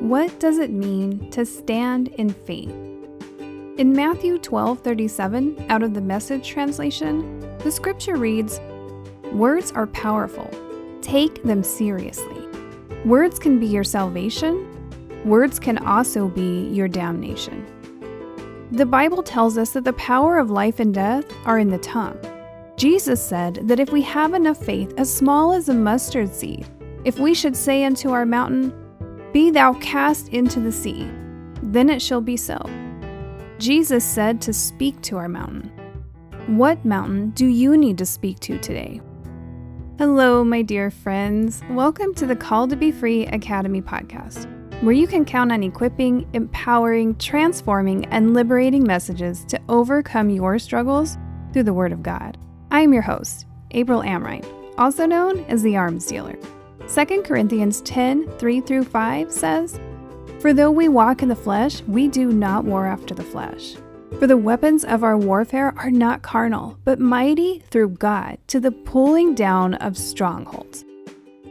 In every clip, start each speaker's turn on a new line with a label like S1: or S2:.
S1: What does it mean to stand in faith? In Matthew 12:37 out of the Message translation, the scripture reads, "Words are powerful. Take them seriously. Words can be your salvation. Words can also be your damnation." The Bible tells us that the power of life and death are in the tongue. Jesus said that if we have enough faith as small as a mustard seed, if we should say unto our mountain, Be thou cast into the sea, then it shall be so. Jesus said to speak to our mountain. What mountain do you need to speak to today? Hello, my dear friends. Welcome to the Call to Be Free Academy podcast, where you can count on equipping, empowering, transforming, and liberating messages to overcome your struggles through the Word of God. I am your host, April Amrine, also known as the Arms Dealer. 2 Corinthians 10 3 through 5 says, For though we walk in the flesh, we do not war after the flesh. For the weapons of our warfare are not carnal, but mighty through God to the pulling down of strongholds,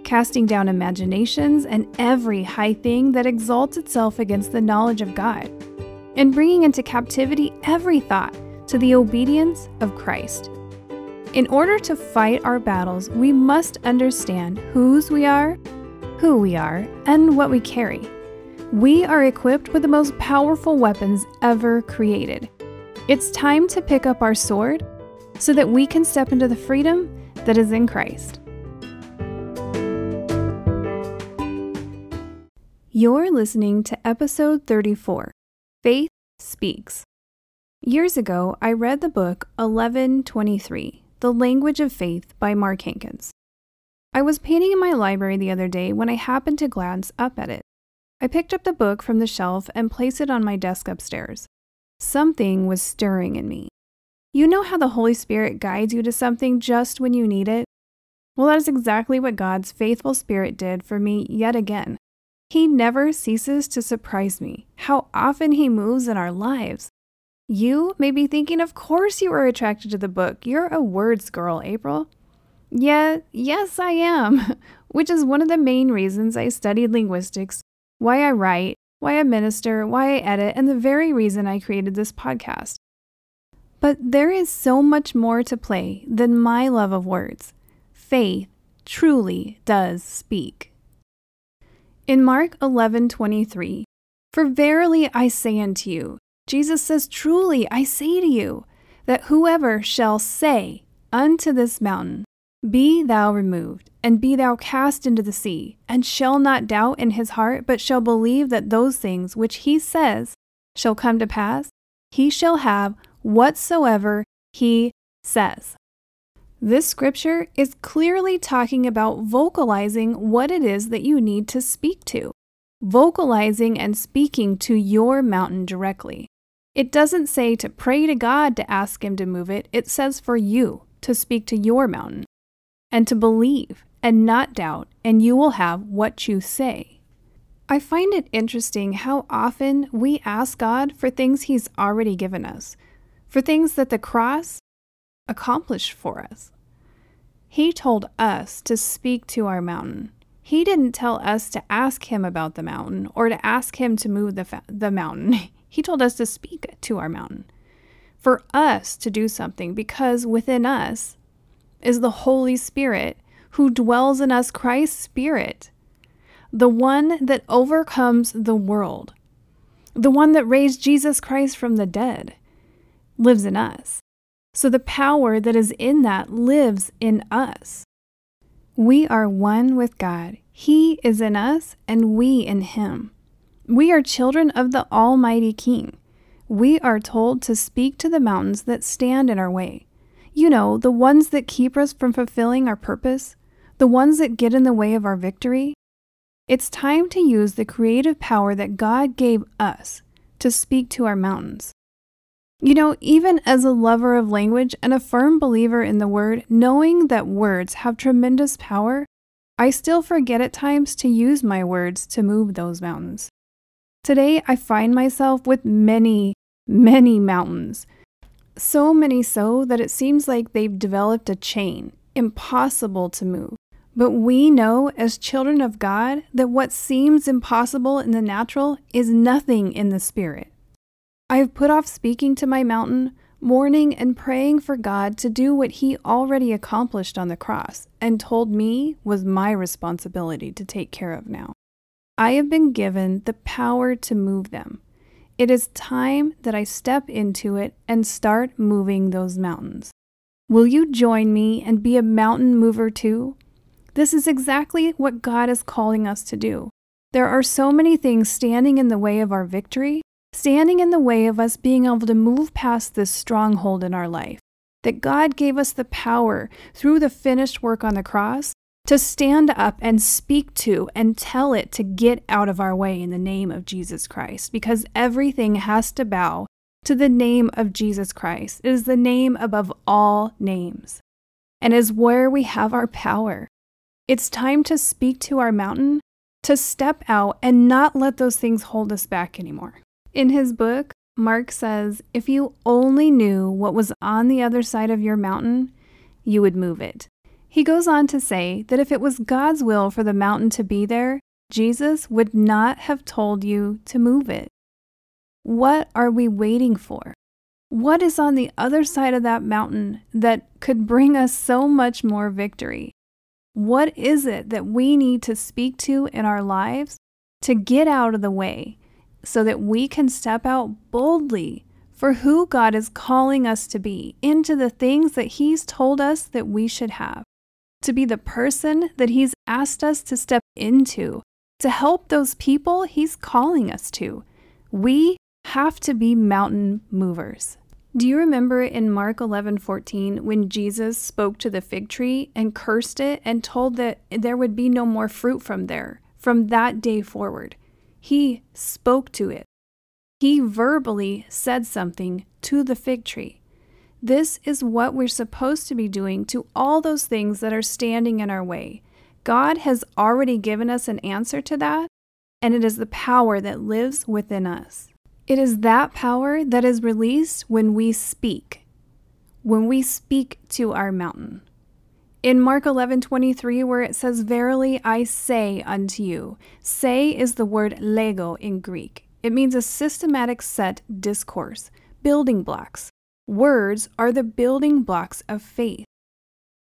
S1: casting down imaginations and every high thing that exalts itself against the knowledge of God, and bringing into captivity every thought to the obedience of Christ. In order to fight our battles, we must understand whose we are, who we are, and what we carry. We are equipped with the most powerful weapons ever created. It's time to pick up our sword so that we can step into the freedom that is in Christ. You're listening to episode 34 Faith Speaks. Years ago, I read the book 1123 The Language of Faith by Mark Hankins. I was painting in my library the other day when I happened to glance up at it. I picked up the book from the shelf and placed it on my desk upstairs. Something was stirring in me. You know how the Holy Spirit guides you to something just when you need it? Well, that is exactly what God's faithful Spirit did for me yet again. He never ceases to surprise me, how often He moves in our lives. You may be thinking, of course you are attracted to the book. You're a words girl, April. Yeah, yes, I am, which is one of the main reasons I studied linguistics, why I write, why I minister, why I edit, and the very reason I created this podcast. But there is so much more to play than my love of words. Faith truly does speak. In Mark 11:23, "For verily I say unto you," Jesus says, "Truly I say to you, that whoever shall say unto this mountain, Be thou removed, and be thou cast into the sea, and shall not doubt in his heart, but shall believe that those things which he says shall come to pass, he shall have whatsoever he says. This scripture is clearly talking about vocalizing what it is that you need to speak to, vocalizing and speaking to your mountain directly. It doesn't say to pray to God to ask Him to move it, it says for you to speak to your mountain and to believe and not doubt, and you will have what you say. I find it interesting how often we ask God for things He's already given us, for things that the cross accomplished for us. He told us to speak to our mountain. He didn't tell us to ask him about the mountain or to ask him to move the, fa- the mountain. He told us to speak to our mountain. For us to do something because within us is the Holy Spirit who dwells in us, Christ's Spirit, the one that overcomes the world, the one that raised Jesus Christ from the dead, lives in us. So the power that is in that lives in us. We are one with God. He is in us and we in Him. We are children of the Almighty King. We are told to speak to the mountains that stand in our way. You know, the ones that keep us from fulfilling our purpose, the ones that get in the way of our victory. It's time to use the creative power that God gave us to speak to our mountains. You know, even as a lover of language and a firm believer in the word, knowing that words have tremendous power, I still forget at times to use my words to move those mountains. Today, I find myself with many, many mountains. So many so that it seems like they've developed a chain, impossible to move. But we know as children of God that what seems impossible in the natural is nothing in the spirit. I have put off speaking to my mountain, mourning and praying for God to do what He already accomplished on the cross and told me was my responsibility to take care of now. I have been given the power to move them. It is time that I step into it and start moving those mountains. Will you join me and be a mountain mover too? This is exactly what God is calling us to do. There are so many things standing in the way of our victory, standing in the way of us being able to move past this stronghold in our life. That God gave us the power through the finished work on the cross to stand up and speak to and tell it to get out of our way in the name of Jesus Christ, because everything has to bow to the name of Jesus Christ. It is the name above all names and is where we have our power. It's time to speak to our mountain, to step out and not let those things hold us back anymore. In his book, Mark says, If you only knew what was on the other side of your mountain, you would move it. He goes on to say that if it was God's will for the mountain to be there, Jesus would not have told you to move it. What are we waiting for? What is on the other side of that mountain that could bring us so much more victory? What is it that we need to speak to in our lives to get out of the way so that we can step out boldly for who God is calling us to be into the things that He's told us that we should have, to be the person that He's asked us to step into, to help those people He's calling us to? We have to be mountain movers. Do you remember in Mark 11:14 when Jesus spoke to the fig tree and cursed it and told that there would be no more fruit from there from that day forward? He spoke to it. He verbally said something to the fig tree. This is what we're supposed to be doing to all those things that are standing in our way. God has already given us an answer to that, and it is the power that lives within us. It is that power that is released when we speak, when we speak to our mountain. In Mark 11:23 where it says verily I say unto you. Say is the word lego in Greek. It means a systematic set discourse, building blocks. Words are the building blocks of faith.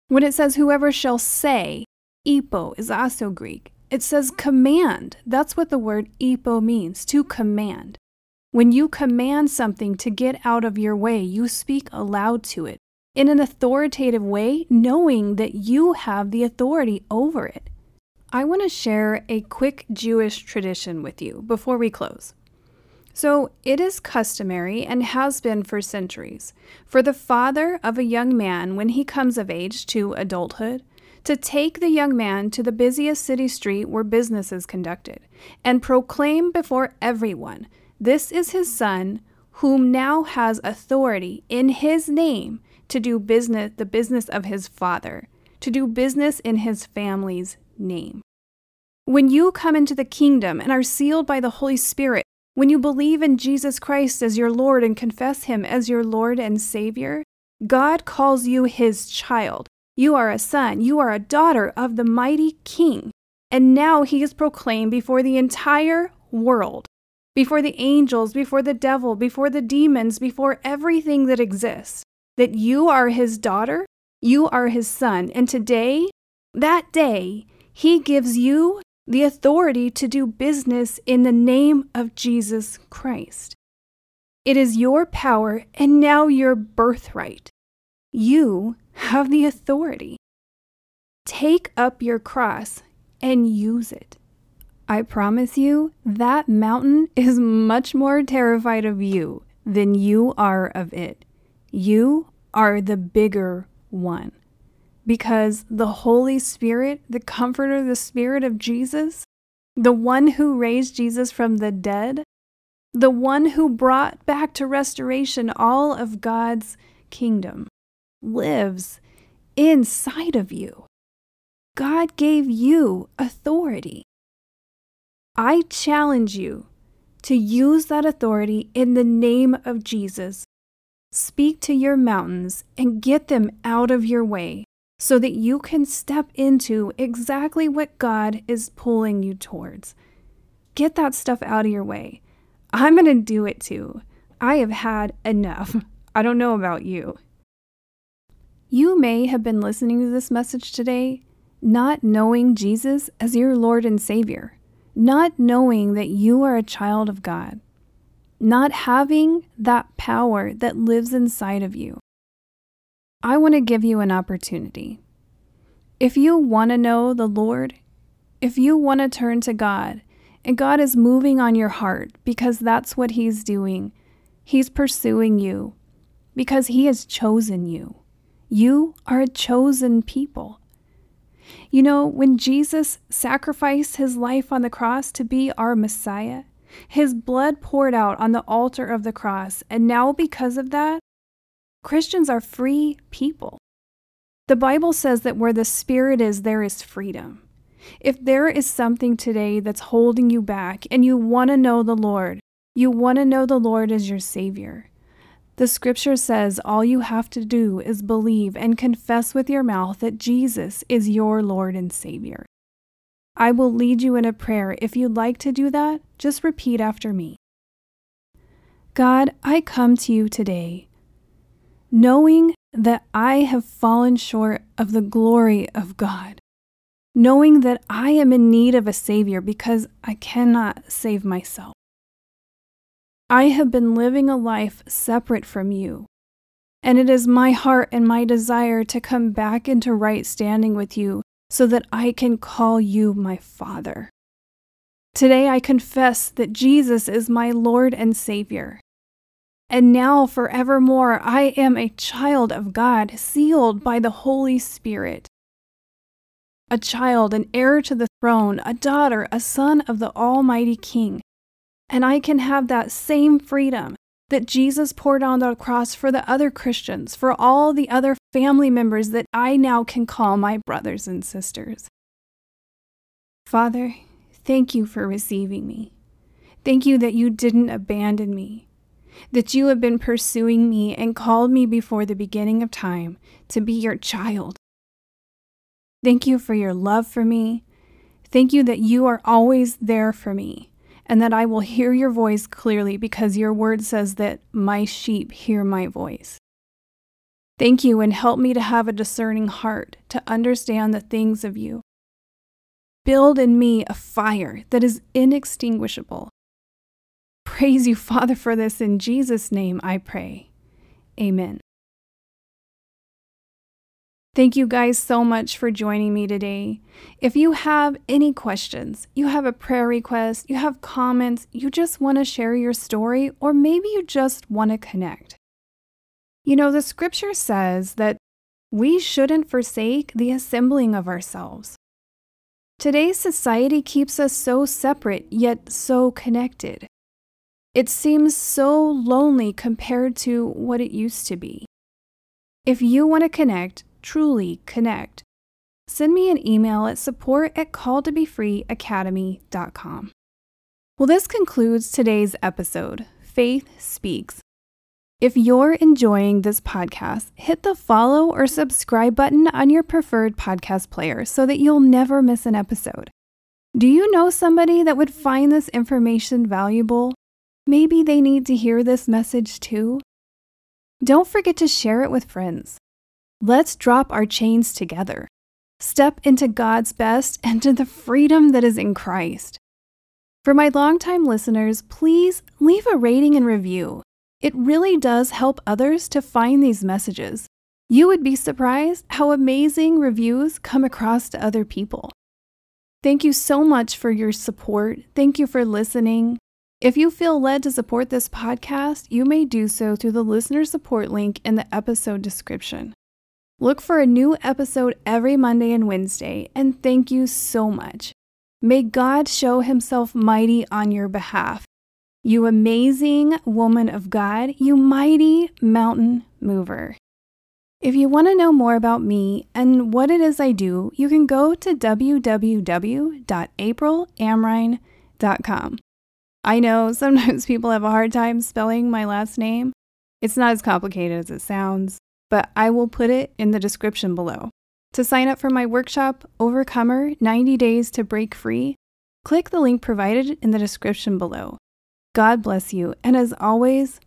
S1: When it says whoever shall say, ipo is also Greek. It says command. That's what the word ipo means, to command. When you command something to get out of your way, you speak aloud to it in an authoritative way, knowing that you have the authority over it. I want to share a quick Jewish tradition with you before we close. So, it is customary and has been for centuries for the father of a young man, when he comes of age to adulthood, to take the young man to the busiest city street where business is conducted and proclaim before everyone this is his son, whom now has authority in his name to do business, the business of his father, to do business in his family's name. When you come into the kingdom and are sealed by the Holy Spirit, when you believe in Jesus Christ as your Lord and confess him as your Lord and Savior, God calls you his child. You are a son, you are a daughter of the mighty King. And now he is proclaimed before the entire world before the angels, before the devil, before the demons, before everything that exists, that you are his daughter, you are his son. And today, that day, he gives you the authority to do business in the name of Jesus Christ. It is your power and now your birthright. You have the authority. Take up your cross and use it. I promise you, that mountain is much more terrified of you than you are of it. You are the bigger one. Because the Holy Spirit, the Comforter, the Spirit of Jesus, the one who raised Jesus from the dead, the one who brought back to restoration all of God's kingdom, lives inside of you. God gave you authority. I challenge you to use that authority in the name of Jesus. Speak to your mountains and get them out of your way so that you can step into exactly what God is pulling you towards. Get that stuff out of your way. I'm going to do it too. I have had enough. I don't know about you. You may have been listening to this message today not knowing Jesus as your Lord and Savior, not knowing that you are a child of God, not having that power that lives inside of you. I want to give you an opportunity. If you want to know the Lord, if you want to turn to God, and God is moving on your heart because that's what He's doing, He's pursuing you because He has chosen you. You are a chosen people. You know, when Jesus sacrificed his life on the cross to be our Messiah, his blood poured out on the altar of the cross, and now because of that, Christians are free people. The Bible says that where the Spirit is, there is freedom. If there is something today that's holding you back and you want to know the Lord, you want to know the Lord as your Savior, the scripture says all you have to do is believe and confess with your mouth that Jesus is your Lord and Savior. I will lead you in a prayer. If you'd like to do that, just repeat after me. God, I come to you today knowing that I have fallen short of the glory of God, knowing that I am in need of a Savior because I cannot save myself. I have been living a life separate from you, and it is my heart and my desire to come back into right standing with you so that I can call you my Father. Today I confess that Jesus is my Lord and Savior and now forevermore I am a child of God, sealed by the Holy Spirit. A child, an heir to the throne, a daughter, a son of the Almighty King. And I can have that same freedom that Jesus poured on the cross for the other Christians, for all the other family members that I now can call my brothers and sisters. Father, thank you for receiving me. Thank you that you didn't abandon me that you have been pursuing me and called me before the beginning of time to be your child. Thank you for your love for me. Thank you that you are always there for me and that I will hear your voice clearly because your word says that my sheep hear my voice. Thank you and help me to have a discerning heart to understand the things of you. Build in me a fire that is inextinguishable praise you, Father, for this. In Jesus' name I pray. Amen. Thank you guys so much for joining me today. If you have any questions, you have a prayer request, you have comments, you just want to share your story, or maybe you just want to connect. You know, the scripture says that we shouldn't forsake the assembling of ourselves. Today's society keeps us so separate yet so connected. It seems so lonely compared to what it used to be. If you want to connect, truly connect, send me an email at support at calltobefreeacademy.com. Well, this concludes today's episode, Faith Speaks. If you're enjoying this podcast, hit the follow or subscribe button on your preferred podcast player so that you'll never miss an episode. Do you know somebody that would find this information valuable Maybe they need to hear this message too. Don't forget to share it with friends. Let's drop our chains together. Step into God's best and to the freedom that is in Christ. For my longtime listeners, please leave a rating and review. It really does help others to find these messages. You would be surprised how amazing reviews come across to other people. Thank you so much for your support. Thank you for listening. If you feel led to support this podcast, you may do so through the listener support link in the episode description. Look for a new episode every Monday and Wednesday, and thank you so much. May God show himself mighty on your behalf. You amazing woman of God, you mighty mountain mover. If you want to know more about me and what it is I do, you can go to www.aprilamrine.com. I know sometimes people have a hard time spelling my last name. It's not as complicated as it sounds, but I will put it in the description below. To sign up for my workshop, Overcomer 90 Days to Break Free, click the link provided in the description below. God bless you, and as always,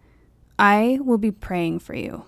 S1: I will be praying for you.